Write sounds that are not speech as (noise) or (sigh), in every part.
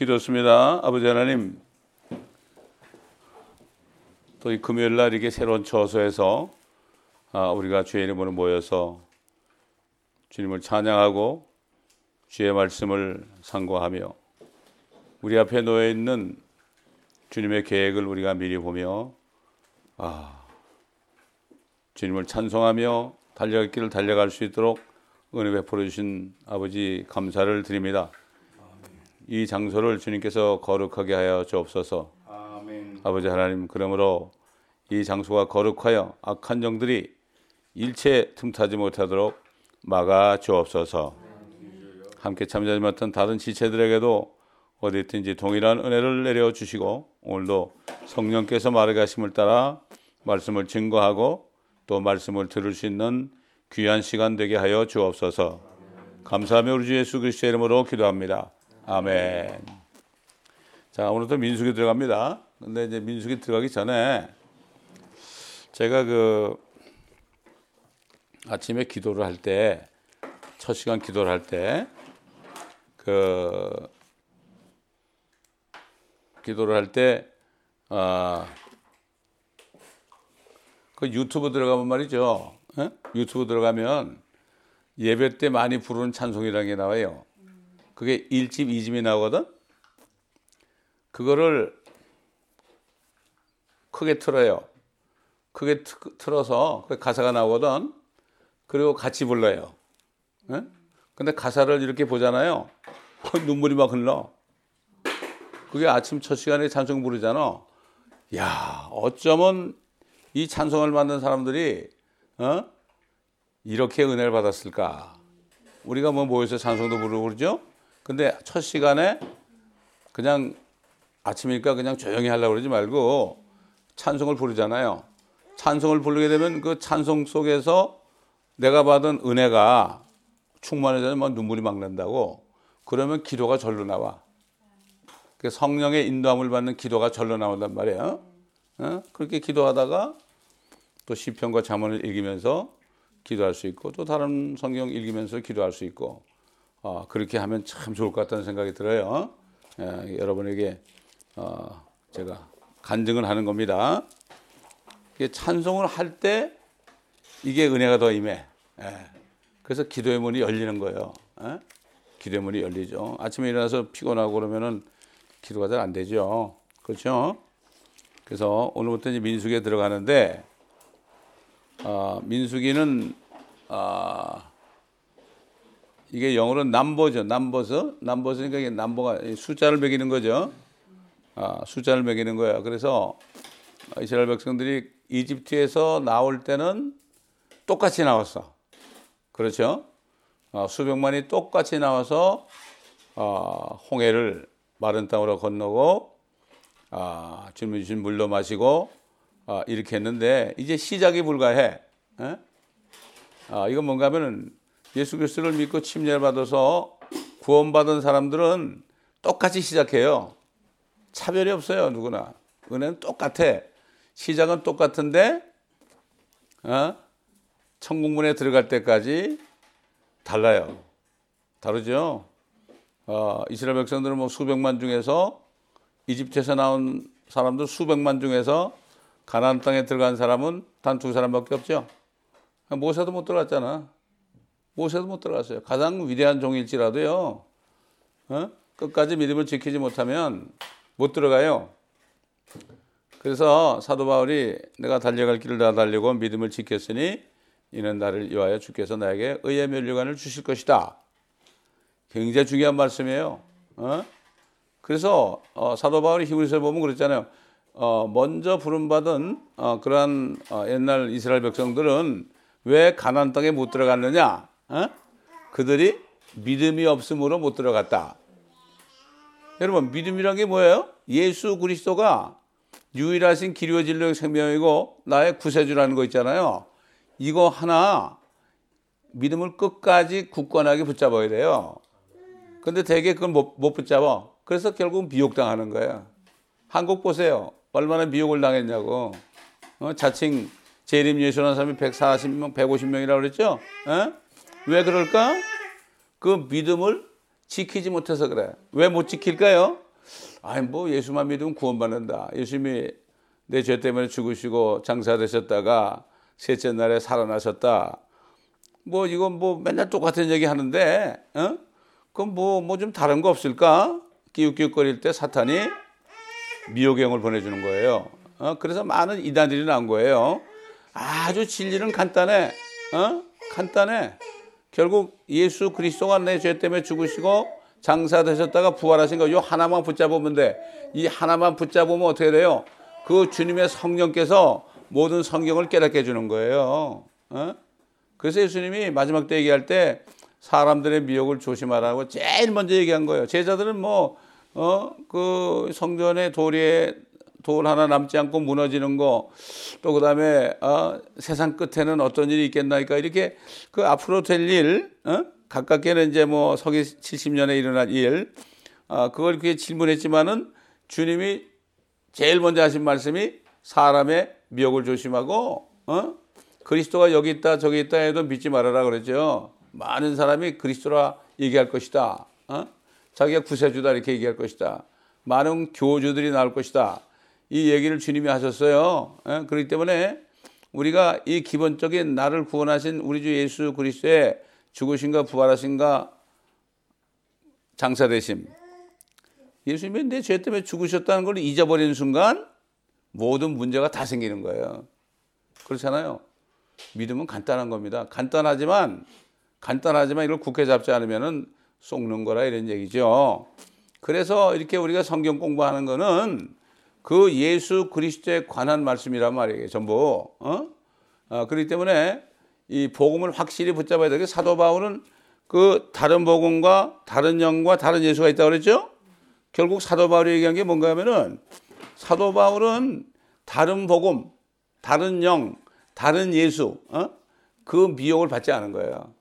기도했습니다. 아버지 하나님, 또 이 금요일 날 이게 새로운 처소에서 아, 우리가 주의 이름으로 모여서 주님을 찬양하고 주의 말씀을 상고하며 우리 앞에 놓여 있는 주님의 계획을 우리가 미리 보며 아, 주님을 찬송하며 달려갈 길을 달려갈 수 있도록 은혜 베풀어 주신 아버지 감사를 드립니다. 이 장소를 주님께서 거룩하게 하여 주옵소서. 아멘. 아버지 하나님 그러므로 이 장소가 거룩하여 악한 영들이 일체 틈타지 못하도록 막아 주옵소서. 함께 참여하지 못한 다른 지체들에게도 어디 있든지 동일한 은혜를 내려 주시고 오늘도 성령께서 말하가심을 따라 말씀을 증거하고 또 말씀을 들을 수 있는 귀한 시간 되게 하여 주옵소서. 감사하며 우리 주 예수 그리스도의 이름으로 기도합니다. 아멘. 자, 오늘도 민숙이 들어갑니다. 근데 이제 민숙이 들어가기 전에 제가 그 아침에 기도를 할 때, 첫 시간 기도를 할 때, 그, 기도를 할 때, 아, 그 유튜브 들어가면 말이죠. 에? 유튜브 들어가면 예배 때 많이 부르는 찬송이라는 게 나와요. 그게 1집, 2집이 나오거든? 그거를 크게 틀어요. 크게 트, 틀어서 그 가사가 나오거든. 그리고 같이 불러요. 예? 근데 가사를 이렇게 보잖아요. 눈물이 막 흘러. 그게 아침 첫 시간에 찬송 부르잖아. 야, 어쩌면 이 찬송을 만든 사람들이 어? 이렇게 은혜를 받았을까? 우리가 뭐 모여서 찬송도 부르고 그러죠? 근데 첫 시간에 그냥 아침이니까 그냥 조용히 하려고 그러지 말고 찬송을 부르잖아요. 찬송을 부르게 되면 그 찬송 속에서 내가 받은 은혜가 충만해져서 막 눈물이 막 난다고. 그러면 기도가 절로 나와. 그 성령의 인도함을 받는 기도가 절로 나온단 말이에요. 어? 그렇게 기도하다가 또 시편과 잠언을 읽으면서 기도할 수 있고 또 다른 성경 읽으면서 기도할 수 있고 어, 그렇게 하면 참 좋을 것 같다는 생각이 들어요. 예, 여러분에게 어, 제가 간증을 하는 겁니다. 찬송을 할 때 이게 은혜가 더 임해. 예. 그래서 기도의 문이 열리는 거예요. 예? 기도의 문이 열리죠. 아침에 일어나서 피곤하고 그러면은 기도가 잘 안 되죠. 그렇죠? 그래서 오늘부터 이제 민숙에 들어가는데 어, 민숙이는 어, 이게 영어로 남버죠. 남버서. 남버서니까 이게 남버가 숫자를 매기는 거죠. 아, 숫자를 매기는 거예요. 그래서 이스라엘 백성들이 이집트에서 나올 때는 똑같이 나왔어. 그렇죠? 어, 수백만이 똑같이 나와서 어, 홍해를 마른 땅으로 건너고 아, 주님 주신 물로 마시고 아, 이렇게 했는데 이제 시작이 불가해. 에? 아, 이건 뭔가 하면은 예수 그리스도를 믿고 침례를 받아서 구원받은 사람들은 똑같이 시작해요. 차별이 없어요, 누구나. 은혜는 똑같아. 시작은 똑같은데, 어? 천국문에 들어갈 때까지 달라요. 다르죠? 어, 이스라엘 백성들은 뭐 수백만 중에서 이집트에서 나온 사람들 수백만 중에서 가나안 땅에 들어간 사람은 단 두 사람밖에 없죠. 모세도 못 들어갔잖아. 모세도 못 들어갔어요. 가장 위대한 종일지라도요. 어? 끝까지 믿음을 지키지 못하면 못 들어가요. 그래서 사도 바울이 내가 달려갈 길을 다 달리고 믿음을 지켰으니 이는 나를 위하여 주께서 나에게 의의 면류관을 주실 것이다. 굉장히 중요한 말씀이에요. 어? 그래서 어, 사도 바울이 히브리서에 보면 그랬잖아요. 어, 먼저 부름받은 어, 그러한 어, 옛날 이스라엘 백성들은 왜 가나안 땅에 못 들어갔느냐? 어? 그들이 믿음이 없음으로 못 들어갔다. 여러분 믿음이란 게 뭐예요? 예수 그리스도가 유일하신 길이와 진리의 생명이고 나의 구세주라는 거 있잖아요. 이거 하나 믿음을 끝까지 굳건하게 붙잡아야 돼요. 근데 대개 그걸 못, 못 붙잡아. 그래서 결국은 비욕당하는 거예요. 한국 보세요. 얼마나 미혹을 당했냐고. 어? 자칭 재림 예수라는 사람이 140명, 150명이라고 그랬죠? 어? 왜 그럴까? 그 믿음을 지키지 못해서 그래. 왜 못 지킬까요? 아니 뭐 예수만 믿으면 구원받는다. 예수님이 내 죄 때문에 죽으시고 장사되셨다가 셋째 날에 살아나셨다. 뭐 이건 뭐 맨날 똑같은 얘기 하는데, 어? 그럼 뭐 뭐 좀 다른 거 없을까? 끼웃끼웃거릴 때 사탄이 미혹행을 보내주는 거예요. 어? 그래서 많은 이단들이 나온 거예요. 아주 진리는 간단해. 어? 간단해. 결국 예수 그리스도가 내 죄 때문에 죽으시고 장사되셨다가 부활하신 거, 요 하나만 붙잡으면 돼. 이 하나만 붙잡으면 어떻게 돼요? 그 주님의 성령께서 모든 성경을 깨닫게 해주는 거예요. 어? 그래서 예수님이 마지막 때 얘기할 때 사람들의 미혹을 조심하라고 제일 먼저 얘기한 거예요. 제자들은 뭐, 어, 그 성전의 돌에 돌 하나 남지 않고 무너지는 거, 또 그 다음에, 어, 세상 끝에는 어떤 일이 있겠나니까 이렇게 그 앞으로 될 일, 어? 가깝게는 이제 뭐 서기 70년에 일어날 일, 어, 그걸 그렇게 질문했지만은 주님이 제일 먼저 하신 말씀이 사람의 미혹을 조심하고, 어? 그리스도가 여기 있다 저기 있다 해도 믿지 말아라 그러죠. 많은 사람이 그리스도라 얘기할 것이다. 어? 자기가 구세주다 이렇게 얘기할 것이다. 많은 교주들이 나올 것이다. 이 얘기를 주님이 하셨어요. 어? 그렇기 때문에 우리가 이 기본적인 나를 구원하신 우리 주 예수 그리스도의 죽으신가 부활하신가 장사되심. 예수님이 내 죄 때문에 죽으셨다는 걸 잊어버리는 순간 모든 문제가 다 생기는 거예요. 그렇잖아요. 믿음은 간단한 겁니다. 간단하지만 간단하지만 이걸 굳게 잡지 않으면은 속는 거라 이런 얘기죠. 그래서 이렇게 우리가 성경 공부하는 거는 그 예수 그리스도에 관한 말씀이란 말이에요. 전부. 어? 어 그렇기 때문에 이 복음을 확실히 붙잡아야 되게 사도 바울은 그 다른 복음과 다른 영과 다른 예수가 있다고 그랬죠? 결국 사도 바울이 얘기한 게 뭔가 하면은 사도 바울은 다른 복음, 다른 영, 다른 예수, 어? 그 미혹을 받지 않은 거예요.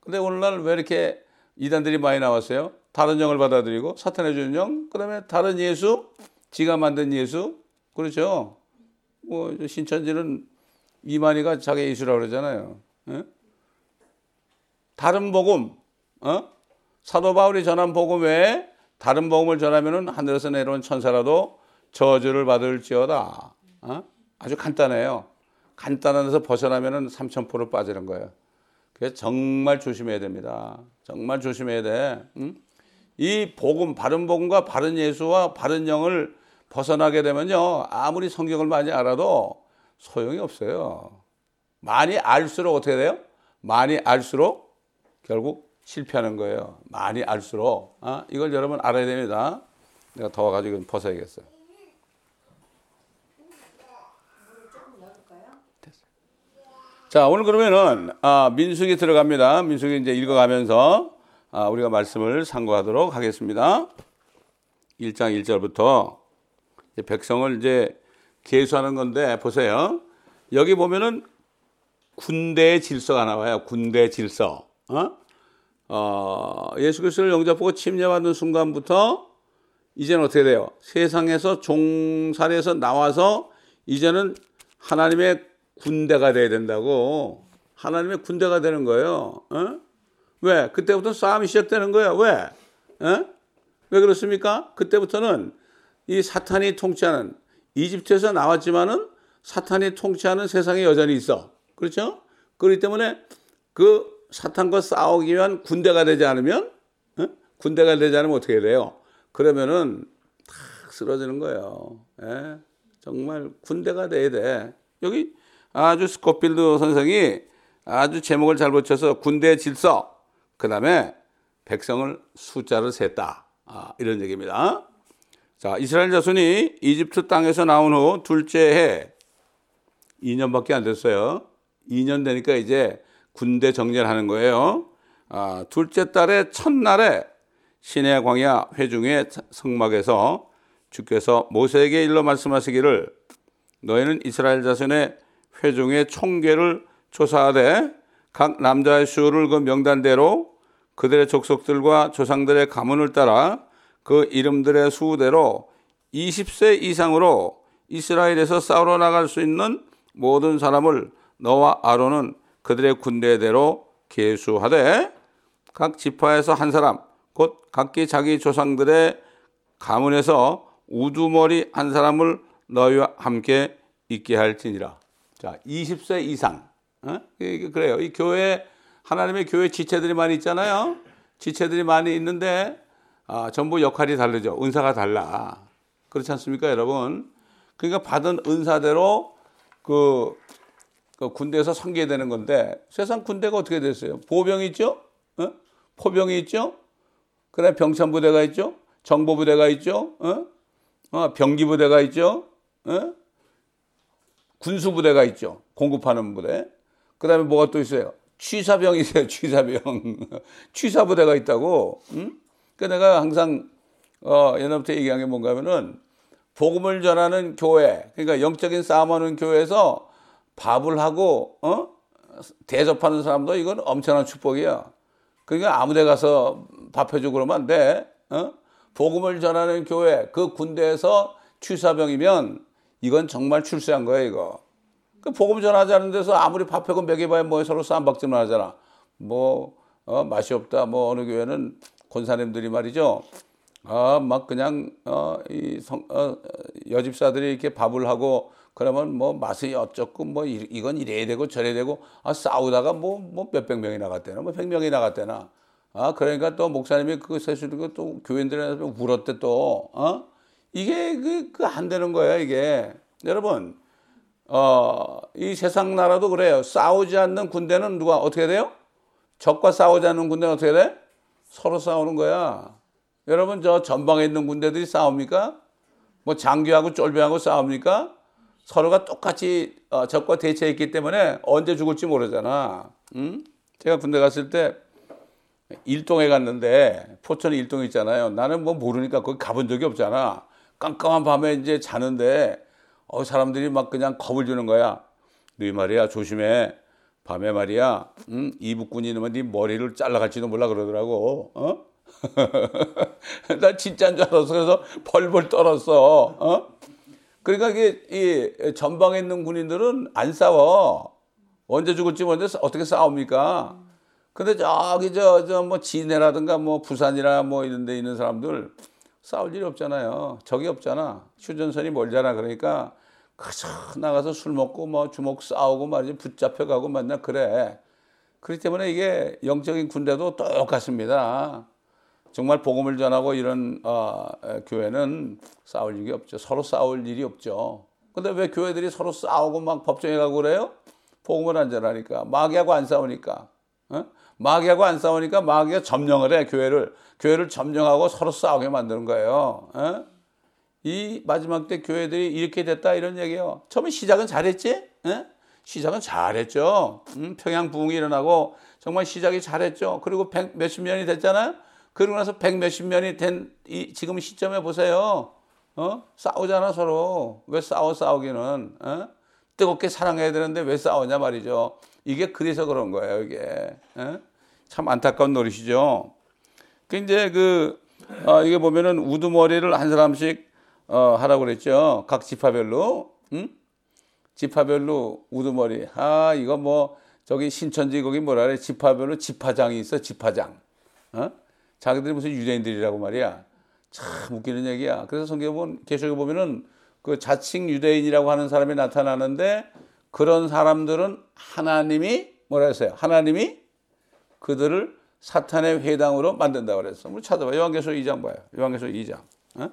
근데 오늘날 왜 이렇게 이단들이 많이 나왔어요? 다른 영을 받아들이고 사탄의 주는 영, 그다음에 다른 예수, 지가 만든 예수, 그렇죠? 뭐 신천지는 이만희가 자기 예수라고 그러잖아요. 어? 다른 복음, 어? 사도 바울이 전한 복음 외에 다른 복음을 전하면은 하늘에서 내려온 천사라도 저주를 받을지어다. 어? 아주 간단해요. 간단한 데서 벗어나면은 삼천포로 빠지는 거예요. 그래서 정말 조심해야 됩니다. 정말 조심해야 돼. 응? 이 복음, 바른 복음과 바른 예수와 바른 영을 벗어나게 되면요. 아무리 성경을 많이 알아도 소용이 없어요. 많이 알수록 어떻게 돼요? 많이 알수록 결국 실패하는 거예요. 많이 알수록. 아, 이걸 여러분 알아야 됩니다. 내가 더워가지고 벗어야겠어요. 자, 오늘 그러면은, 아, 민숙이 들어갑니다. 민숙이 이제 읽어가면서, 아, 우리가 말씀을 상고하도록 하겠습니다. 1장 1절부터 백성을 이제 계수하는 건데, 보세요. 여기 보면은 군대의 질서가 나와요. 군대 질서. 어? 어, 예수 그리스도를 영접하고 침례받는 순간부터 이제는 어떻게 돼요? 세상에서 종살에서 나와서 이제는 하나님의 군대가 돼야 된다고. 하나님의 군대가 되는 거예요. 어? 왜? 그때부터 싸움이 시작되는 거예요. 왜? 어? 왜 그렇습니까? 그때부터는 이 사탄이 통치하는 이집트에서 나왔지만은 사탄이 통치하는 세상에 여전히 있어. 그렇죠? 그렇기 때문에 그 사탄과 싸우기 위한 군대가 되지 않으면 어? 군대가 되지 않으면 어떻게 돼요? 그러면은 탁 쓰러지는 거예요. 예? 정말 군대가 돼야 돼. 여기 아주 스코필드 선생이 아주 제목을 잘 붙여서 군대 질서, 그 다음에 백성을 숫자를 셌다. 아, 이런 얘기입니다. 자, 이스라엘 자손이 이집트 땅에서 나온 후 둘째 해 2년밖에 안 됐어요. 2년 되니까 이제 군대 정렬 하는 거예요. 아, 둘째 달의 첫날에 신의 광야 회중의 성막에서 주께서 모세에게 일러 말씀하시기를 너희는 이스라엘 자손의 회중의 총계를 조사하되 각 남자의 수를 그 명단대로 그들의 족속들과 조상들의 가문을 따라 그 이름들의 수대로 20세 이상으로 이스라엘에서 싸우러 나갈 수 있는 모든 사람을 너와 아론은 그들의 군대대로 계수하되 각 지파에서 한 사람 곧 각기 자기 조상들의 가문에서 우두머리 한 사람을 너희와 함께 있게 할지니라. 자, 20세 이상. 어? 그래요. 이 교회 하나님의 교회 지체들이 많이 있잖아요. 지체들이 많이 있는데 아, 전부 역할이 다르죠. 은사가 달라. 그렇지 않습니까, 여러분? 그러니까 받은 은사대로 그, 그 군대에서 상계되는 건데 세상 군대가 어떻게 됐어요? 보병이 있죠? 어? 포병이 있죠? 그다음에 병참부대가 있죠? 정보부대가 있죠? 어? 어, 병기부대가 있죠? 어? 군수부대가 있죠. 공급하는 부대. 그 다음에 뭐가 또 있어요? 취사병이 있어요. 취사병. (laughs) 취사부대가 있다고. 응? 그러니까 내가 항상 어, 옛날부터 얘기한 게 뭔가 하면은 복음을 전하는 교회, 그러니까 영적인 싸움하는 교회에서 밥을 하고 어? 대접하는 사람도 이건 엄청난 축복이야. 그러니까 아무데 가서 밥 해주고 그러면 안 돼. 어? 복음을 전하는 교회, 그 군대에서 취사병이면 이건 정말 출세한 거야, 이거. 그 복음 전하자는 데서 아무리 밥하고 먹여봐야 뭐 서로 쌈박질만 하잖아. 뭐, 어, 맛이 없다. 뭐 어느 교회는 권사님들이 말이죠. 아, 막 그냥, 어, 이 성, 어, 여집사들이 이렇게 밥을 하고 그러면 뭐 맛이 어쩌고 뭐 이건 이래야 되고 저래야 되고 아, 싸우다가 뭐, 뭐 몇백 명이 나갔대나 뭐 백 명이 나갔대나. 아, 그러니까 또 목사님이 그거 세수리고 또 교인들한테 울었대 또, 어? 이게 그, 그안 되는 거예요, 이게. 여러분, 어, 이 세상 나라도 그래요. 싸우지 않는 군대는 누가 어떻게 돼요? 적과 싸우지 않는 군대는 어떻게 돼? 서로 싸우는 거야. 여러분, 저 전방에 있는 군대들이 싸웁니까? 뭐 장교하고 쫄병하고 싸웁니까? 서로가 똑같이 어, 적과 대처했기 때문에 언제 죽을지 모르잖아. 응? 제가 군대 갔을 때 일동에 갔는데 포천 일동 있잖아요. 나는 뭐 모르니까 거기 가본 적이 없잖아. 깜깜한 밤에 이제 자는데 어 사람들이 막 그냥 겁을 주는 거야. 너희 말이야 조심해. 밤에 말이야. 응? 이북군이 이러면 네 머리를 잘라갈지도 몰라 그러더라고. 어? (laughs) 나 진짜인 줄 알았어. 그래서 벌벌 떨었어. 어? 그러니까 이게 이 전방에 있는 군인들은 안 싸워. 언제 죽을지 모르는데 어떻게 싸웁니까? 근데 저기 저 저 뭐 진해라든가 뭐 부산이나 뭐 이런 데 있는 사람들 싸울 일이 없잖아요. 적이 없잖아. 휴전선이 멀잖아. 그러니까 그저 나가서 술 먹고 뭐 주먹 싸우고 말이지 붙잡혀가고 맨날 그래. 그렇기 때문에 이게 영적인 군대도 똑같습니다. 정말 복음을 전하고 이런 어, 교회는 싸울 일이 없죠. 서로 싸울 일이 없죠. 근데 왜 교회들이 서로 싸우고 막 법정에 가고 그래요? 복음을 안 전하니까 마귀하고 안 싸우니까. 어? 마귀하고 안 싸우니까 마귀가 점령을 해 교회를 교회를 점령하고 서로 싸우게 만드는 거예요. 어? 이 마지막 때 교회들이 이렇게 됐다 이런 얘기예요. 처음에 시작은 잘했지? 어? 시작은 잘했죠. 음, 평양 부흥이 일어나고 정말 시작이 잘했죠. 그리고 백 몇십 년이 됐잖아요. 그러고 나서 백 몇십 년이 된 이 지금 시점에 보세요. 어? 싸우잖아 서로. 왜 싸워 싸우기는? 어? 뜨겁게 사랑해야 되는데 왜 싸우냐 말이죠. 이게 그래서 그런 거예요, 이게. 어? 참 안타까운 노릇이죠. 그 이제 그 어, 이게 보면은 우두머리를 한 사람씩 어, 하라고 그랬죠. 각 지파별로, 응? 지파별로 우두머리. 아 이거 뭐 저기 신천지 거기 뭐라 그래? 지파별로 지파장이 있어, 지파장. 어? 자기들이 무슨 유대인들이라고 말이야. 참 웃기는 얘기야. 그래서 성경 보면 계속해 보면은 그 자칭 유대인이라고 하는 사람이 나타나는데 그런 사람들은 하나님이 뭐라 했어요? 하나님이 그들을 사탄의 회당으로 만든다고 그랬어. 우리 찾아봐. 요한계시록 2장 봐요. 요한계시록 2장. 어?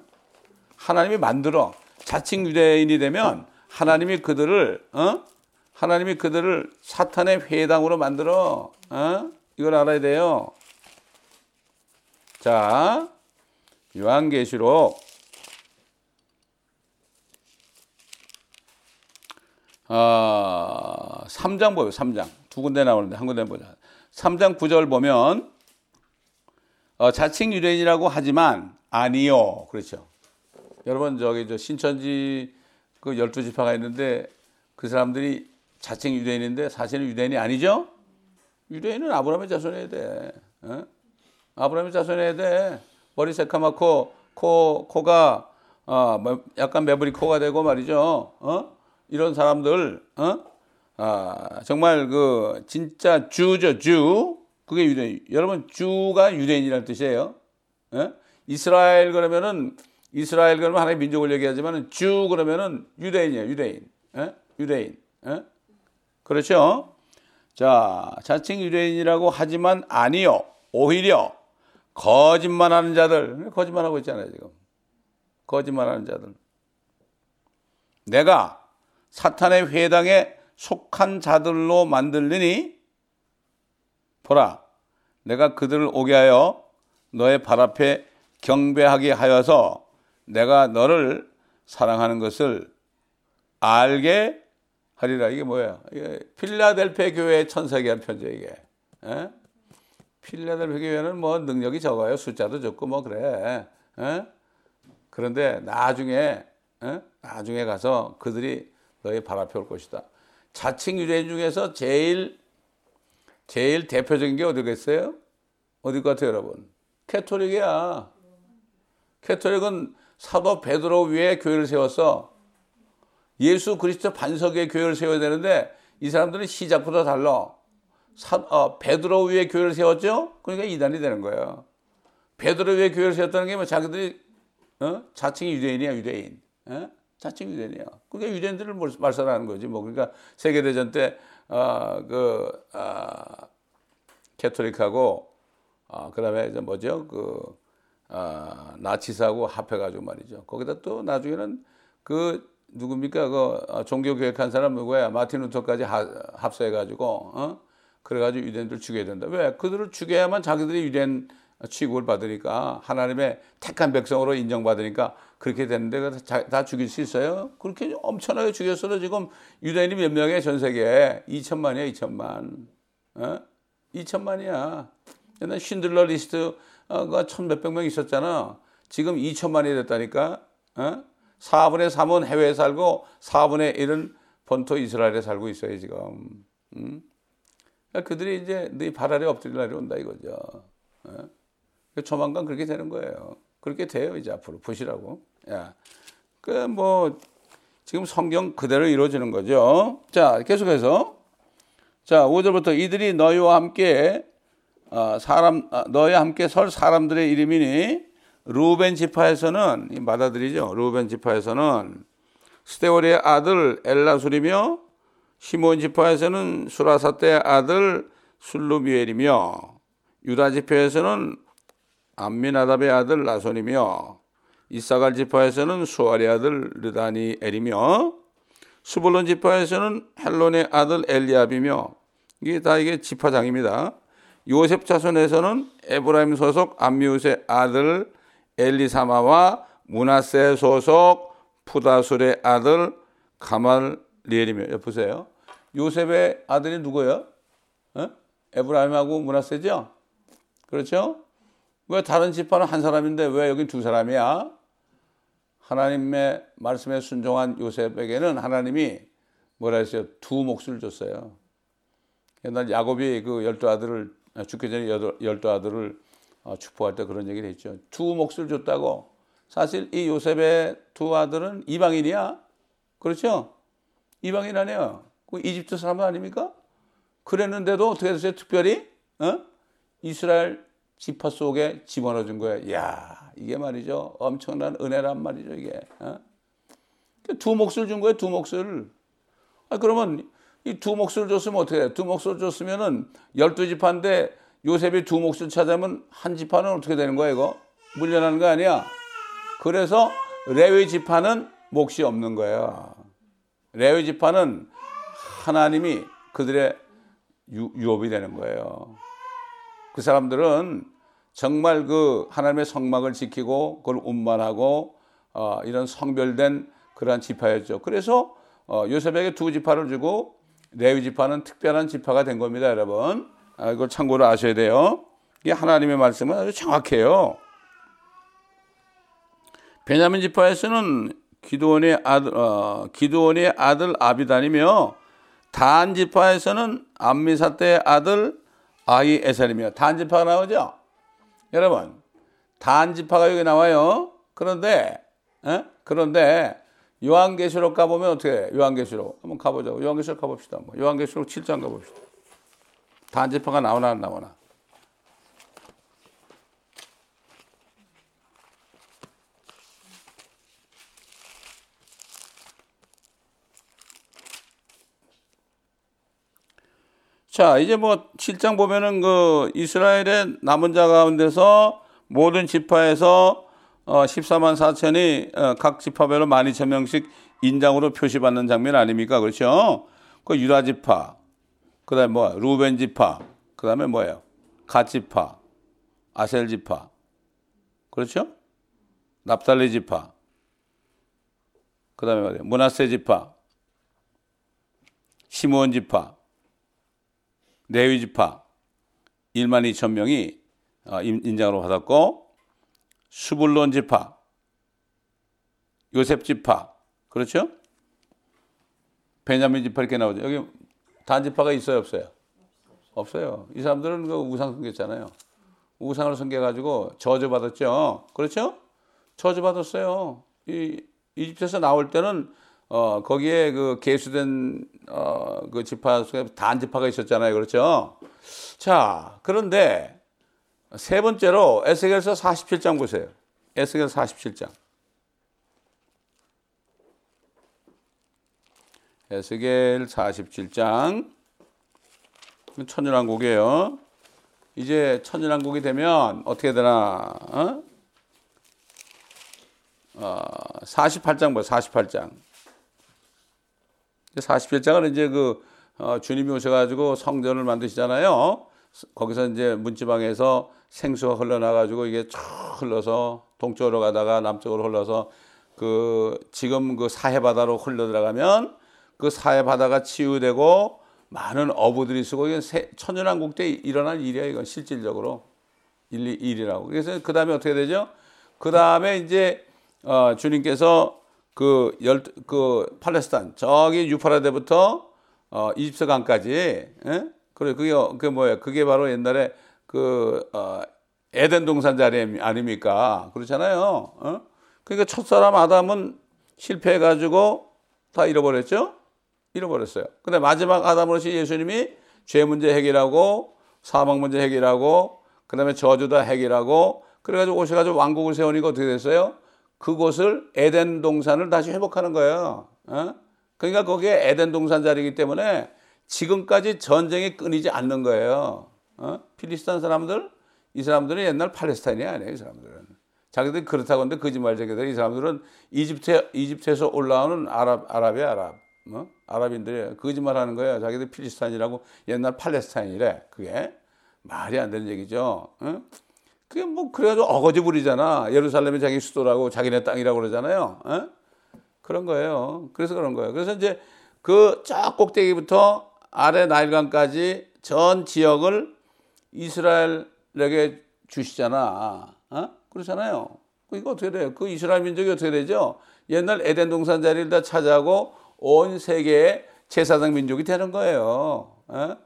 하나님이 만들어. 자칭 유대인이 되면 하나님이 그들을 어? 하나님이 그들을 사탄의 회당으로 만들어. 어? 이걸 알아야 돼요. 자, 요한계시록 어, 3장 보요. 3장. 두 군데 나오는데 한 군데 보자. 3장 9절 보면 어, 자칭 유대인이라고 하지만 아니요. 그렇죠. 여러분 저기 저 신천지 그 12지파가 있는데 그 사람들이 자칭 유대인인데 사실은 유대인이 아니죠? 유대인은 아브라함의 자손이어야 돼. 어? 아브라함의 자손이어야 돼. 머리 새까맣고 코 코가 어, 뭐 약간 매부리 코가 되고 말이죠. 어? 이런 사람들 어? 아, 정말 그 진짜 주죠, 주. 그게 유대인. 여러분 주가 유대인이라는 뜻이에요. 예? 이스라엘 그러면은 이스라엘 그러면 하나의 민족을 얘기하지만 주 그러면은 유대인이에요. 유대인. 에? 유대인. 에? 그렇죠? 자, 자칭 유대인이라고 하지만 아니요. 오히려 거짓말하는 자들. 거짓말하고 있잖아요, 지금. 거짓말하는 자들. 내가 사탄의 회당에 속한 자들로 만들리니 보라 내가 그들을 오게 하여 너의 발 앞에 경배하게 하여서 내가 너를 사랑하는 것을 알게 하리라. 이게 뭐야? 이게 필라델피아 교회의 천사기한 편지 이게. 에? 필라델피아 교회는 뭐 능력이 적어요. 숫자도 적고 뭐 그래. 에? 그런데 나중에 에? 나중에 가서 그들이 너희 발 앞에 올 것이다. 자칭 유대인 중에서 제일 제일 대표적인 게 어디겠어요? 어디 것 같아요, 여러분? 캐토릭이야. 캐토릭은 사도 베드로 위에 교회를 세웠어. 예수 그리스도 반석 에 교회를 세워야 되는데 이 사람들은 시작부터 달라. 사, 어, 베드로 위에 교회를 세웠죠? 그러니까 이단이 되는 거예요. 베드로 위에 교회를 세웠다는 게 뭐 자기들이 어? 자칭 유대인이야, 유대인. 어? 자칭 유대인이야. 그게 유대인들을 말살하는 거지. 뭐 그러니까 세계 대전 때 어, 그 어, 캐톨릭하고 어, 그다음에 이제 뭐죠? 그 어, 나치사하고 합해가지고 말이죠. 거기다 또 나중에는 그 누굽니까? 그 어, 종교 교육한 사람 누구야? 마틴 루터까지 합사해가지고 어? 그래가지고 유대인들 죽여야 된다. 왜? 그들을 죽여야만 자기들이 유대인 취급을 받으니까 하나님의 택한 백성으로 인정받으니까 그렇게 되는데 다 죽일 수 있어요? 그렇게 엄청나게 죽였어도 지금 유대인이 몇 명이야 전 세계에 2천만이야 2천만 어? 2천만이야 옛날 쉰들러 리스트 가천 몇백 명 있었잖아 지금 2천만이 됐다니까 어? 4분의 3은 해외에 살고 4분의 1은 본토 이스라엘에 살고 있어요 지금 음? 그러니까 그들이 이제 네발 아래 엎드릴 날이 온다 이거죠 어? 조만간 그렇게 되는 거예요. 그렇게 돼요, 이제 앞으로. 보시라고. 야. 그, 뭐, 지금 성경 그대로 이루어지는 거죠. 자, 계속해서. 자, 5절부터 이들이 너희와 함께, 어, 사람, 어, 너희와 함께 설 사람들의 이름이니, 루벤 지파에서는, 이 마다들이죠. 루벤 지파에서는 스테월의 아들 엘라술이며, 시몬 지파에서는 수라사떼의 아들 술루미엘이며, 유다 지파에서는 암미나답의 아들 나손이며 이사갈 지파에서는 수아리 아들 르다니엘이며 수볼론 지파에서는 헬론의 아들 엘리압이며 이게 다 이게 지파장입니다. 요셉 자손에서는 에브라임 소속 암미우스의 아들 엘리사마와 문하세 소속 푸다술의 아들 가말리엘이며 보세요. 요셉의 아들이 누구예요? 어? 에브라임하고 문하세죠? 그렇죠? 왜 다른 지파는 한 사람인데 왜 여기 두 사람이야? 하나님의 말씀에 순종한 요셉에게는 하나님이 뭐라 했어요? 두 몫을 줬어요. 옛날 야곱이 그 열두 아들을 죽기 전에 열두 아들을 어, 축복할 때 그런 얘기를 했죠. 두 몫을 줬다고. 사실 이 요셉의 두 아들은 이방인이야. 그렇죠? 이방인 아니에요. 그 이집트 사람 아닙니까? 그랬는데도 어떻게 됐어요? 특별히 어? 이스라엘 지파 속에 집어넣어 준 거예요. 야 이게 말이죠. 엄청난 은혜란 말이죠, 이게. 어? 두 몫을 준 거예요, 두 몫을. 아, 그러면 이 두 몫을 줬으면 어떻게 해요? 두 몫을 줬으면은 열두 지파인데 요셉이 두 몫을 찾으면 한 지파는 어떻게 되는 거야, 이거? 물려나는 거 아니야? 그래서 레위 지파는 몫이 없는 거예요. 레위 지파는 하나님이 그들의 유, 유업이 되는 거예요. 그 사람들은 정말 그 하나님의 성막을 지키고 그걸 운반하고 어, 이런 성별된 그러한 지파였죠. 그래서 어, 요셉에게 두 지파를 주고 레위 지파는 특별한 지파가 된 겁니다, 여러분. 아, 이걸 참고로 아셔야 돼요. 이게 하나님의 말씀은 아주 정확해요. 베냐민 지파에서는 기도원의 아들, 어, 기도원의 아들 아비단이며 단 지파에서는 암미사 때의 아들 아이 에셀이며 단 지파가 나오죠? 여러분, 단 지파가 여기 나와요. 그런데, 에? 그런데, 요한계시록 가보면 어떻게 해? 요한계시록 한번 가보자고 요한계시록 가봅시다 한번. 요한계시록 7장 가봅시다 단지파가 나오나 안 나오나 자, 이제 뭐 7장 보면은 그 이스라엘의 남은 자 가운데서 모든 지파에서 어 14만 4천이 어, 각 지파별로 12,000명씩 인장으로 표시받는 장면 아닙니까? 그렇죠? 그 유다 지파, 그 다음에 뭐 루벤 지파, 그 다음에 뭐예요? 갓 지파, 아셀 지파. 그렇죠? 납달리 지파. 그 다음에 뭐예요? 문하세 지파. 시므온 지파. 레위 지파 1만 2천 명이 어, 인장으로 받았고 수불론 지파 요셉 지파 그렇죠? 베냐민 지파 이렇게 나오죠. 여기 단 지파가 있어요, 없어요? 없어요. 이 사람들은 그 우상 섬겼잖아요. 우상을 섬겨가지고 저주 받았죠. 그렇죠? 저주 받았어요. 이 이집트에서 나올 때는 어, 거기에 그 개수된, 어, 그 지파 속에 단 지파가 있었잖아요. 그렇죠? 자, 그런데 세 번째로 에스겔서 47장 보세요. 에스겔 47장. 에스겔 47장. 천연왕국이에요. 이제 천연왕국이 되면 어떻게 되나, 어? 어, 48장 뭐 48장. 47장은 이제 그 어, 주님이 오셔가지고 성전을 만드시잖아요. 거기서 이제 문지방에서 생수가 흘러나가지고 이게 쭉 흘러서 동쪽으로 가다가 남쪽으로 흘러서 그 지금 그 사해 바다로 흘러 들어가면 그 사해 바다가 치유되고 많은 어부들이 쓰고 이건 천연왕국 때 일어날 일이야 이건 실질적으로 일, 일이라고. 그래서 그 다음에 어떻게 되죠? 그 다음에 이제 어, 주님께서 그 열, 그 팔레스타인, 저기 유파라데부터 어, 이집트 강까지, 예? 그래, 그게, 그 뭐야, 그게 바로 옛날에 그, 어, 에덴 동산 자리 아닙니까? 그렇잖아요. 어? 그러니까 첫사람 아담은 실패해가지고 다 잃어버렸죠? 잃어버렸어요. 근데 마지막 아담으로서 예수님이 죄 문제 해결하고 사망 문제 해결하고 그 다음에 저주다 해결하고 그래가지고 오셔가지고 왕국을 세우니까 어떻게 됐어요? 그곳을 에덴 동산을 다시 회복하는 거예요. 어? 그러니까 거기에 에덴 동산 자리이기 때문에 지금까지 전쟁이 끊이지 않는 거예요. 어? 필리스탄 사람들, 이 사람들은 옛날 팔레스타인이 아니에요, 이 사람들은. 자기들이 그렇다고 하는데 거짓말쟁이들, 이 사람들은 이집트, 이집트에서 올라오는 아랍, 아랍이야, 아랍. 어? 아랍인들이 거짓말 하는 거예요. 자기들 필리스탄이라고 옛날 팔레스타인이래. 그게 말이 안 되는 얘기죠. 어? 그게 뭐 그래도 어거지 부리잖아. 예루살렘이 자기 수도라고 자기네 땅이라고 그러잖아요. 에? 어? 그런 거예요. 그래서 그런 거예요. 그래서 이제 그 쫙 꼭대기부터 아래 나일강까지 전 지역을 이스라엘에게 주시잖아. 어? 그렇잖아요. 이거 어떻게 돼요? 그 이스라엘 민족이 어떻게 되죠? 옛날 에덴 동산 자리를 다 차지하고 온 세계의 제사장 민족이 되는 거예요. 어?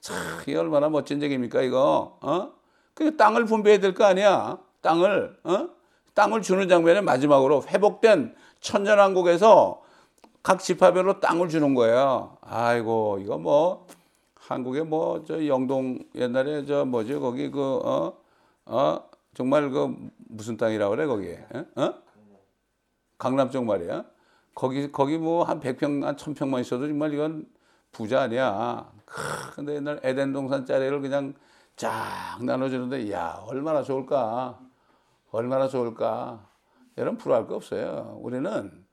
참, 이게 얼마나 멋진 얘기입니까, 이거? 어? 그 땅을 분배해야 될 거 아니야. 땅을, 어? 땅을 주는 장면에 마지막으로 회복된 천년왕국에서 각 지파별로 땅을 주는 거예요. 아이고, 이거 뭐, 한국에 뭐, 저 영동 옛날에 저 뭐지, 거기 그, 어, 어, 정말 그 무슨 땅이라고 그래, 거기에. 어? 어? 강남 쪽 말이야. 거기, 거기 뭐 한 100평, 한 1000평만 있어도 정말 이건 부자 아니야. 근데 옛날 에덴 동산 짜리를 그냥 쫙 나눠주는데 야 얼마나 좋을까 얼마나 좋을까 여러분 불화할 거 없어요 우리는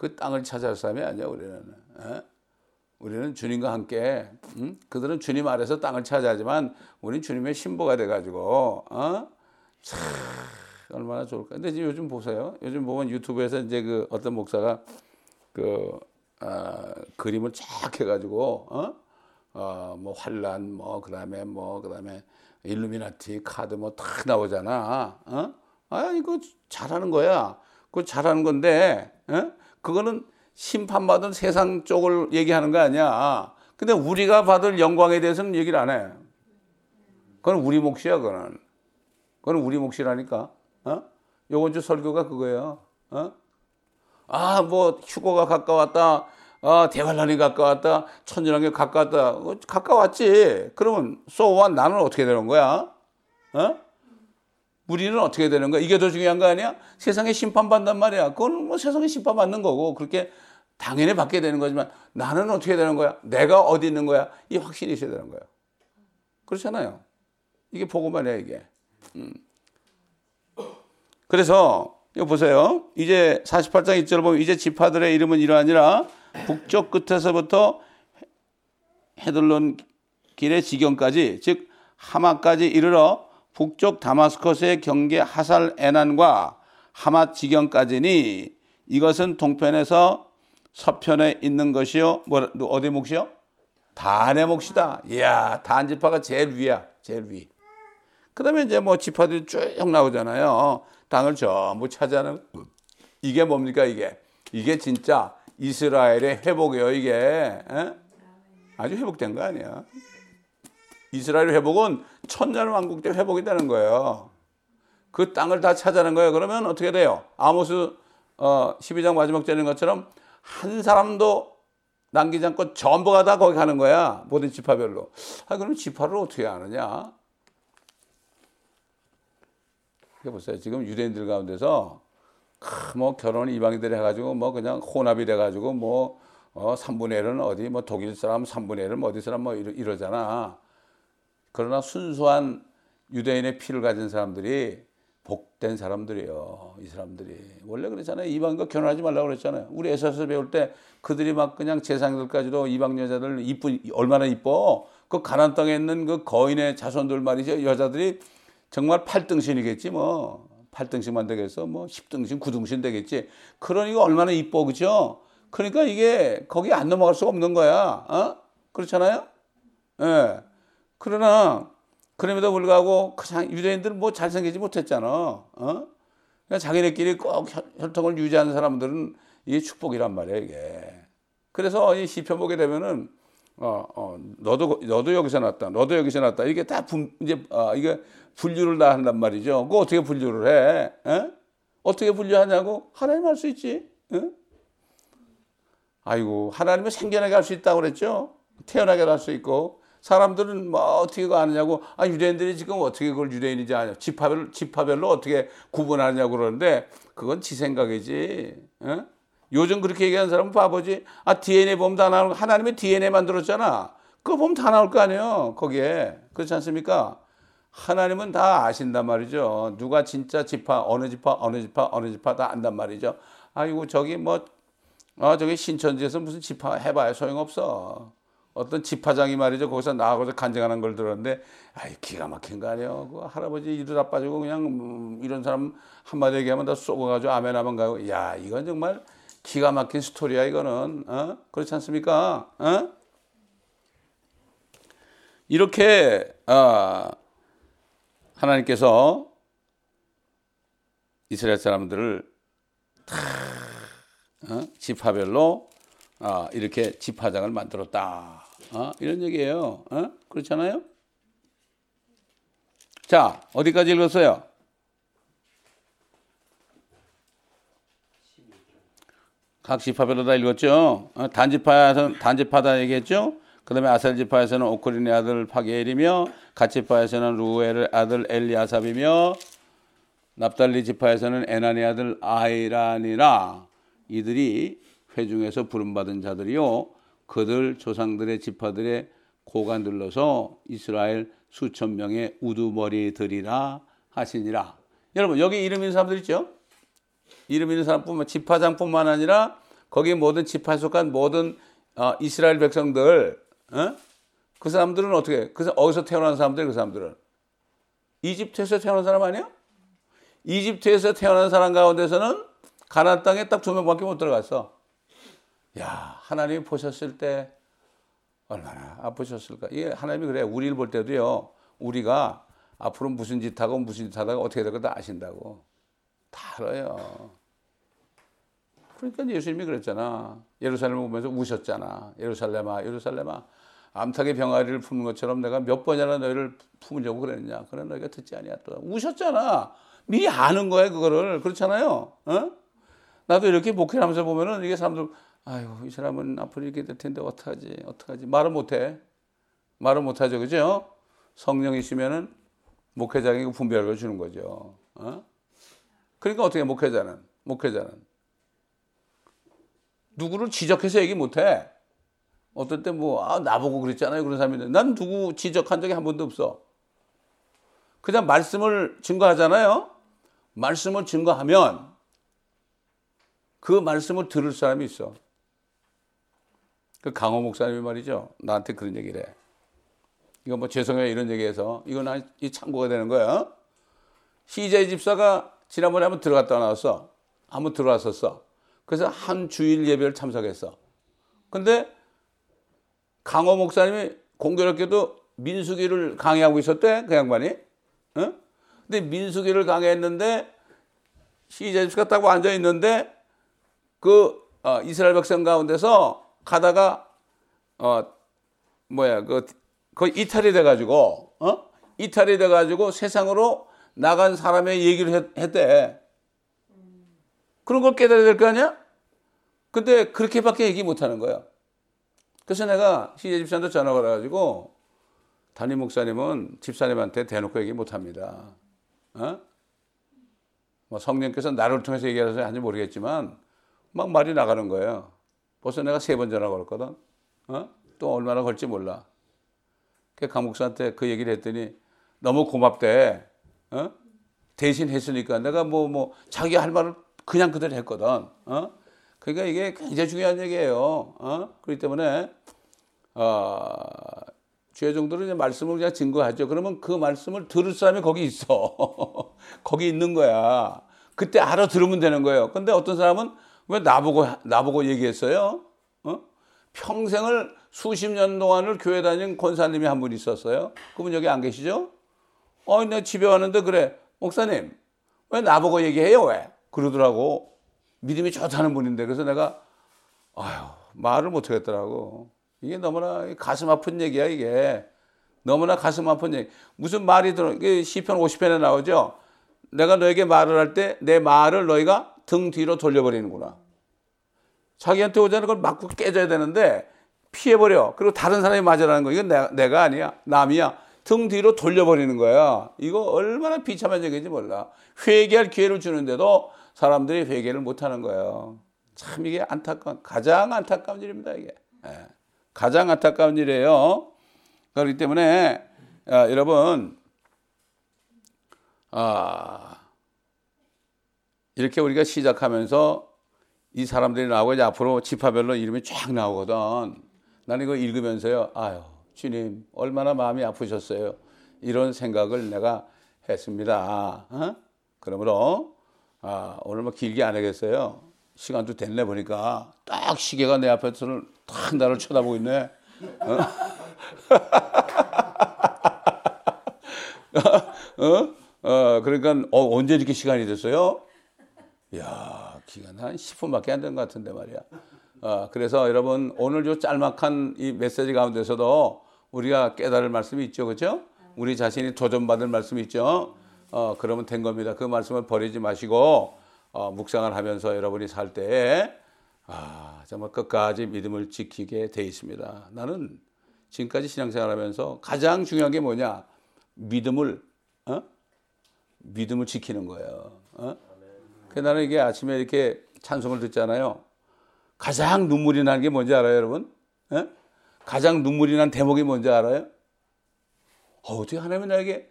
그 땅을 찾아올 사람이 아니야 우리는 에? 우리는 주님과 함께 응? 그들은 주님 아래서 땅을 차지하지만 우리는 주님의 신보가 돼가지고 어? 참 얼마나 좋을까 근데 지금 요즘 보세요 요즘 보면 유튜브에서 이제 그 어떤 목사가 그 어, 그림을 쫙 해가지고 어? 어, 뭐 환란, 뭐 그다음에 뭐 그다음에 일루미나티 카드 뭐 다 나오잖아. 어? 아 이거 잘하는 거야. 그거 잘하는 건데, 어? 그거는 심판받은 세상 쪽을 얘기하는 거 아니야. 근데 우리가 받을 영광에 대해서는 얘기를 안 해. 그건 우리 몫이야, 그거는. 그건 우리 몫이라니까. 어? 요번 주 설교가 그거예요. 어? 아, 뭐 휴거가 가까웠다. 아, 대관란이 가까웠다. 천연왕이 가까웠다. 어, 가까웠지. 그러면 소원 나는 어떻게 되는 거야? 어? 우리는 어떻게 되는 거야? 이게 더 중요한 거 아니야? 세상에 심판받단 말이야. 그건 뭐 세상에 심판받는 거고 그렇게 당연히 받게 되는 거지만 나는 어떻게 되는 거야? 내가 어디 있는 거야? 이 확신이 있어야 되는 거야. 그렇잖아요. 이게 보고만이야 이게. 음. 그래서 이거 보세요. 이제 48장 1절 보면 이제 지파들의 이름은 이러하니라 북쪽 끝에서부터 헤들론 길의 지경까지 즉 하마까지 이르러 북쪽 다마스커스의 경계 하살 에난과 하맛 지경까지니 이것은 동편에서 서편에 있는 것이요. 뭐 어디 몫이요? 단의 몫이다. 이야, 단 지파가 제일 위야. 제일 위. 그다음에 이제 뭐 지파들이 쭉 나오잖아요. 땅을 전부 차지하는 이게 뭡니까 이게? 이게 진짜 이스라엘의 회복이에요, 이게. 에? 아주 회복된 거 아니야. 이스라엘 회복은 천년 왕국 때 회복이 되는 거예요. 그 땅을 다 차지하는 거예요. 그러면 어떻게 돼요? 아모스 어, 12장 마지막 절인 것처럼 한 사람도 남기지 않고 전부가 다 거기 가는 거야. 모든 지파별로. 아, 그럼 지파를 어떻게 아느냐? 보세요. 지금 유대인들 가운데서 뭐 결혼 이방인들 해가지고 뭐 그냥 혼합이 돼가지고 뭐 어, 3분의 1은 어디 뭐 독일 사람 3분의 1은 뭐 어디 사람 뭐 이러, 이러잖아. 그러나 순수한 유대인의 피를 가진 사람들이 복된 사람들이에요. 이 사람들이. 원래 그랬잖아요. 이방과 결혼하지 말라고 그랬잖아요. 우리 에서서 배울 때 그들이 막 그냥 재상들까지도 이방 여자들 이쁜, 얼마나 이뻐. 그 가난 땅에 있는 그 거인의 자손들 말이죠. 여자들이 정말 8등신이겠지 뭐. 8등신만 되겠어. 뭐 10등신, 9등신 되겠지. 그러니까 얼마나 이뻐. 그죠? 그러니까 이게 거기 안 넘어갈 수가 없는 거야. 어? 그렇잖아요? 예. 네. 그러나 그럼에도 불구하고 그냥 유대인들은 뭐 잘생기지 못했잖아. 어? 그러니까 자기네끼리 꼭 혈통을 유지하는 사람들은 이게 축복이란 말이야, 이게. 그래서 이 시편 보게 되면은 어, 어, 너도 너도 여기서 났다. 너도 여기서 났다. 이게 다 분, 이제 어, 이게 분류를 다 한단 말이죠. 그거 어떻게 분류를 해? 에? 어떻게 분류하냐고? 하나님 할수 있지. 에? 아이고, 하나님은 생겨나게 할 수 있다고 그랬죠. 태어나게 할 수 있고 사람들은 뭐 어떻게 아느냐고 아 유대인들이 지금 어떻게 그걸 유대인인지 아냐 지파별 지파별로 어떻게 구분하냐고 그러는데 그건 지 생각이지. 에? 요즘 그렇게 얘기하는 사람은 바보지. 아 DNA 보면 다 나올 하나님의 DNA 만들었잖아. 그거 보면 다 나올 거 아니에요. 거기에 그렇지 않습니까? 하나님은 다 아신단 말이죠. 누가 진짜 지파 어느 지파 어느 지파 어느 지파 다 안단 말이죠. 아이고 저기 뭐 아, 저기 신천지에서 무슨 지파 해봐야 소용없어. 어떤 집화장이 말이죠. 거기서 나하고서 간증하는 걸 들었는데, 아이, 기가 막힌 거 아니에요. 그 할아버지 이러다 빠지고 그냥 음, 이런 사람 한마디 얘기하면 다 쏘고가지고 아멘 하면 가고, 야, 이건 정말 기가 막힌 스토리야, 이거는. 어? 그렇지 않습니까? 어? 이렇게, 어, 하나님께서 이스라엘 사람들을 다 어? 지파별로 어, 이렇게 지파장을 만들었다. 어? 이런 얘기예요. 어? 그렇잖아요? 자, 어디까지 읽었어요? 각 지파별로 다 읽었죠. 어? 단지파에서 단지파다 얘기했죠. 그다음에 아셀 지파에서는 오크린의 아들 파게엘이며 갓 지파에서는 루엘의 아들 엘리아삽이며 납달리 지파에서는 에나니 아들 아이란이라 이들이 회중에서 부름받은 자들이요 그들 조상들의 지파들의 고가 눌러서 이스라엘 수천 명의 우두머리들이라 하시니라. 여러분 여기 이름 있는 사람들 있죠? 이름 있는 사람뿐만 지파장뿐만 아니라 거기 모든 지파에 속한 모든 어, 이스라엘 백성들 어? 그 사람들은 어떻게 그 어디서 태어난 사람들 그 사람들은 이집트에서 태어난 사람 아니야? 이집트에서 태어난 사람 가운데서는 가나안 땅에 딱 두 명밖에 못 들어갔어. 야, 하나님이 보셨을 때 얼마나 아프셨을까? 이게 하나님이 그래. 우리를 볼 때도요. 우리가 앞으로 무슨 짓 하고 무슨 짓 하다가 어떻게 될까 다 아신다고. 다 알아요. 그러니까 예수님이 그랬잖아. 예루살렘을 보면서 우셨잖아. 예루살렘아, 예루살렘아. 암탉의 병아리를 품는 것처럼 내가 몇 번이나 너희를 품으려고 그랬냐. 그래 너희가 듣지 아니었다. 우셨잖아. 미리 아는 거야 그거를. 그렇잖아요. 어? 나도 이렇게 목회를 하면서 보면은 이게 사람들 아유, 이 사람은 앞으로 이렇게 될 텐데 어떡하지? 어떡하지? 말을 못 해. 말을 못 하죠. 그죠? 성령이시면은 목회자에게 분별을 주는 거죠. 어? 그러니까 어떻게 목회자는 목회자는 누구를 지적해서 얘기 못 해. 어떨 때 뭐, 아, 나보고 그랬잖아요. 그런 사람인데. 난 누구 지적한 적이 한 번도 없어. 그냥 말씀을 증거하잖아요. 말씀을 증거하면 그 말씀을 들을 사람이 있어. 그 강호 목사님이 말이죠. 나한테 그런 얘기를 해. 이거 뭐 죄송해요. 이런 얘기해서. 이건 이 참고가 되는 거야. 시제 집사가 지난번에 한번 들어갔다 나왔어. 한번 들어왔었어. 그래서 한 주일 예배를 참석했어. 근데 강호 목사님이 공교롭게도 민수기를 강의하고 있었대. 그 양반이. 어? 근데 민수기를 강의했는데 시제 집사가 딱 앉아 있는데 그 어, 이스라엘 백성 가운데서 가다가 어 뭐야 그, 그 이탈이 돼가지고 어 이탈이 돼가지고 세상으로 나간 사람의 얘기를 했, 했대. 그런 걸 깨달아야 될 거 아니야? 근데 그렇게밖에 얘기 못 하는 거야. 그래서 내가 시제 집사한테 전화가 와가지고 담임 목사님은 집사님한테 대놓고 얘기 못 합니다. 어? 뭐 성령께서 나를 통해서 얘기하셔서 하는지 모르겠지만 막 말이 나가는 거예요. 벌써 내가 세 번 전화 걸었거든. 어? 또 얼마나 걸지 몰라. 그 강 목사한테 그 얘기를 했더니 너무 고맙대. 어? 대신 했으니까 내가 뭐, 뭐, 자기 할 말을 그냥 그대로 했거든. 어? 그러니까 이게 굉장히 중요한 얘기예요. 어? 그렇기 때문에, 어, 주의 정도로 이제 말씀을 그냥 증거하죠. 그러면 그 말씀을 들을 사람이 거기 있어. (laughs) 거기 있는 거야. 그때 알아 들으면 되는 거예요. 근데 어떤 사람은 왜 나보고 나보고 얘기했어요? 어? 평생을 수십 년 동안을 교회 다닌 권사님이 한 분 있었어요. 그분 여기 안 계시죠? 어, 내가 집에 왔는데 그래 목사님 왜 나보고 얘기해요? 왜? 그러더라고. 믿음이 좋다는 분인데 그래서 내가 아유 말을 못 하겠더라고. 이게 너무나 가슴 아픈 얘기야 이게. 너무나 가슴 아픈 얘기. 무슨 말이 들어? 이게 시편 50편에 나오죠. 내가 너에게 말을 할 때 내 말을 너희가 등 뒤로 돌려버리는구나. 자기한테 오자는 걸 맞고 깨져야 되는데 피해버려. 그리고 다른 사람이 맞으라는 거. 이건 내가, 내가 아니야. 남이야. 등 뒤로 돌려버리는 거야. 이거 얼마나 비참한 얘기인지 몰라. 회개할 기회를 주는데도 사람들이 회개를 못하는 거예요. 참 이게 안타까운, 가장 안타까운 일입니다, 이게. 예. 가장 안타까운 일이에요. 그렇기 때문에, 아, 여러분, 아, 이렇게 우리가 시작하면서 이 사람들이 나오고 이제 앞으로 지파별로 이름이 쫙 나오거든. 나는 이거 읽으면서요. 아유, 주님, 얼마나 마음이 아프셨어요. 이런 생각을 내가 했습니다. 어? 그러므로 아, 오늘 뭐 길게 안 하겠어요. 시간도 됐네 보니까 딱 시계가 내 앞에서는 딱 나를 쳐다보고 있네. (laughs) 어? 어? 어, 그러니까 어, 언제 이렇게 시간이 됐어요? 야, 기간 한 10분밖에 안 된 것 같은데 말이야. 어, 그래서 여러분 오늘 요 짤막한 이 메시지 가운데서도 우리가 깨달을 말씀이 있죠, 그렇죠? 우리 자신이 도전받을 말씀이 있죠. 어, 그러면 된 겁니다. 그 말씀을 버리지 마시고 어, 묵상을 하면서 여러분이 살 때에 아, 정말 끝까지 믿음을 지키게 돼 있습니다. 나는 지금까지 신앙생활하면서 가장 중요한 게 뭐냐? 믿음을 어? 믿음을 지키는 거예요. 어? 그 나는 이게 아침에 이렇게 찬송을 듣잖아요. 가장 눈물이 나는 게 뭔지 알아요, 여러분? 에? 가장 눈물이 난 대목이 뭔지 알아요? 어, 어떻게 하나님이 나에게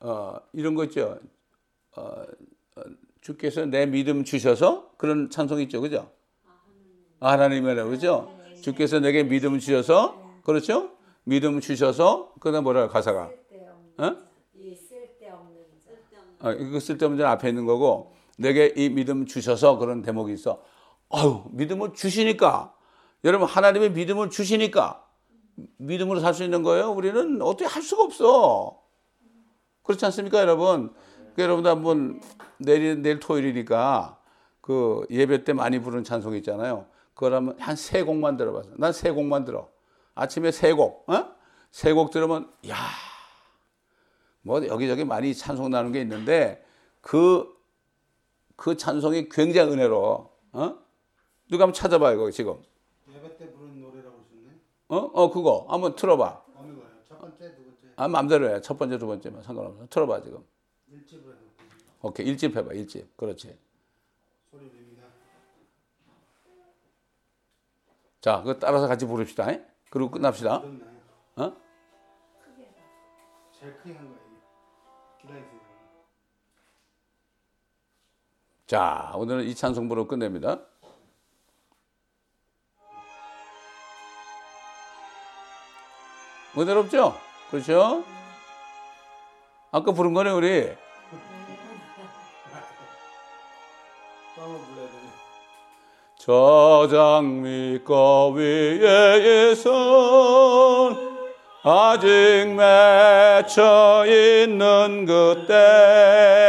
어, 이런 거 있죠. 어, 어, 주께서 내 믿음 주셔서 그런 찬송 있죠, 그죠? 아, 하나님이라고 그죠? 주께서 내게 믿음 주셔서 그렇죠? 믿음 주셔서 그다음 뭐라 가사가? 어? 어, 이거 쓸데없는 앞에 있는 거고 내게 이 믿음 주셔서 그런 대목이 있어. 아유, 믿음을 주시니까. 여러분, 하나님의 믿음을 주시니까. 믿음으로 살 수 있는 거예요. 우리는 어떻게 할 수가 없어. 그렇지 않습니까, 여러분? 그 여러분도 한번 내일, 내일 토요일이니까 그 예배 때 많이 부르는 찬송 있잖아요. 그걸 하면 한세 곡만 들어봐서. 난세 곡만 들어. 아침에 세 곡, 어? 세곡 들으면, 야, 뭐 여기저기 많이 찬송 나는 게 있는데 그, 그 찬송이 굉장히 은혜로, 어? 누가 한번 찾아봐요, 거기 지금. 예배 때 부른 노래라고 하셨네. 어? 어, 그거. 한번 틀어봐. 어느 거예요? 첫 번째, 두 번째. 아, 마음대로 해. 첫 번째, 두 번째만 상관없어. 틀어봐, 지금. 일집으로 해서 오케이. 일집 해봐, 일집. 그렇지. 소리 냅니다. 자, 그거 따라서 같이 부릅시다. 잉? 그리고 끝납시다. 어? 제일 크게 한 거예요. 기다리세요. 자, 오늘은 이 찬송부로 끝냅니다. 은혜롭죠? 그렇죠? 아까 부른 거네, 우리. 되네. 저장미거 위에 선 아직 맺혀 있는 그때에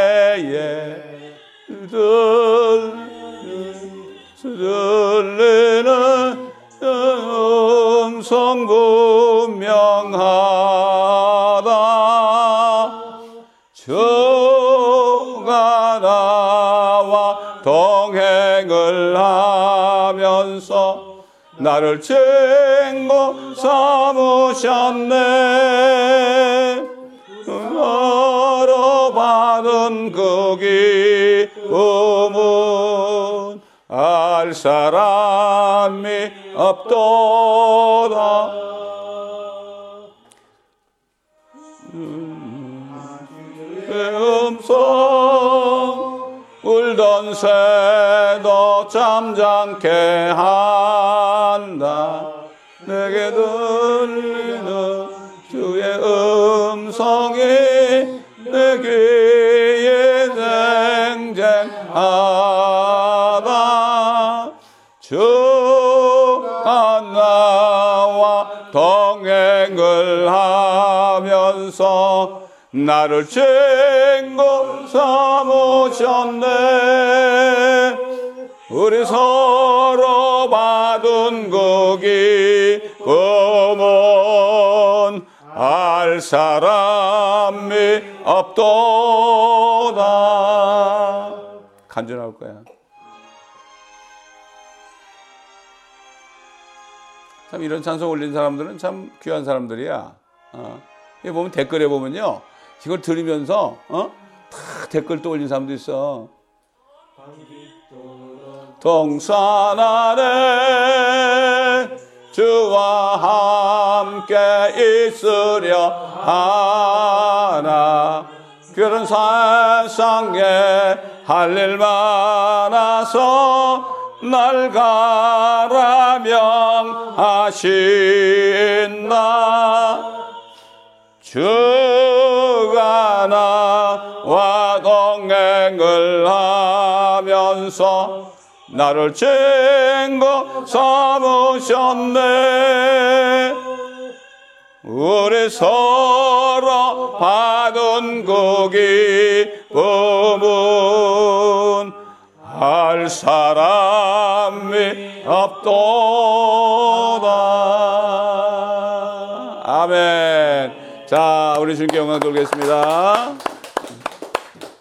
들리는 음성 분명하다. 주가 나와 동행을 하면서 나를 친구 삼으셨네. 너로 받은 그 기쁨은 알 사람이 없도다 음성 울던 새도 잠잠케 한다 내게 들리는 주의 음성이 내 귀에 쟁쟁하다 주가 나와 동행을 하면서 나를 친구 삼으셨네. 우리 서로 받은 그 기쁨은 알 사람이 없도다 나올 거야 참 이런 찬송 올린 사람들은 참 귀한 사람들이야 어. 여기 보면 댓글에 보면요 이걸 들으면서 어? 다 댓글 또 올린 사람도 있어 동산 아래 주와 함께 있으려 하나 그런 세상에 할일 많아서 날 가라 명하신다. 주가 나와 동행을 하면서 나를 친구 삼으셨네 우리 서로 받은 그 기쁨은 알 사람이 없도다. 아멘. 자 우리 주님께 영광 돌리겠습니다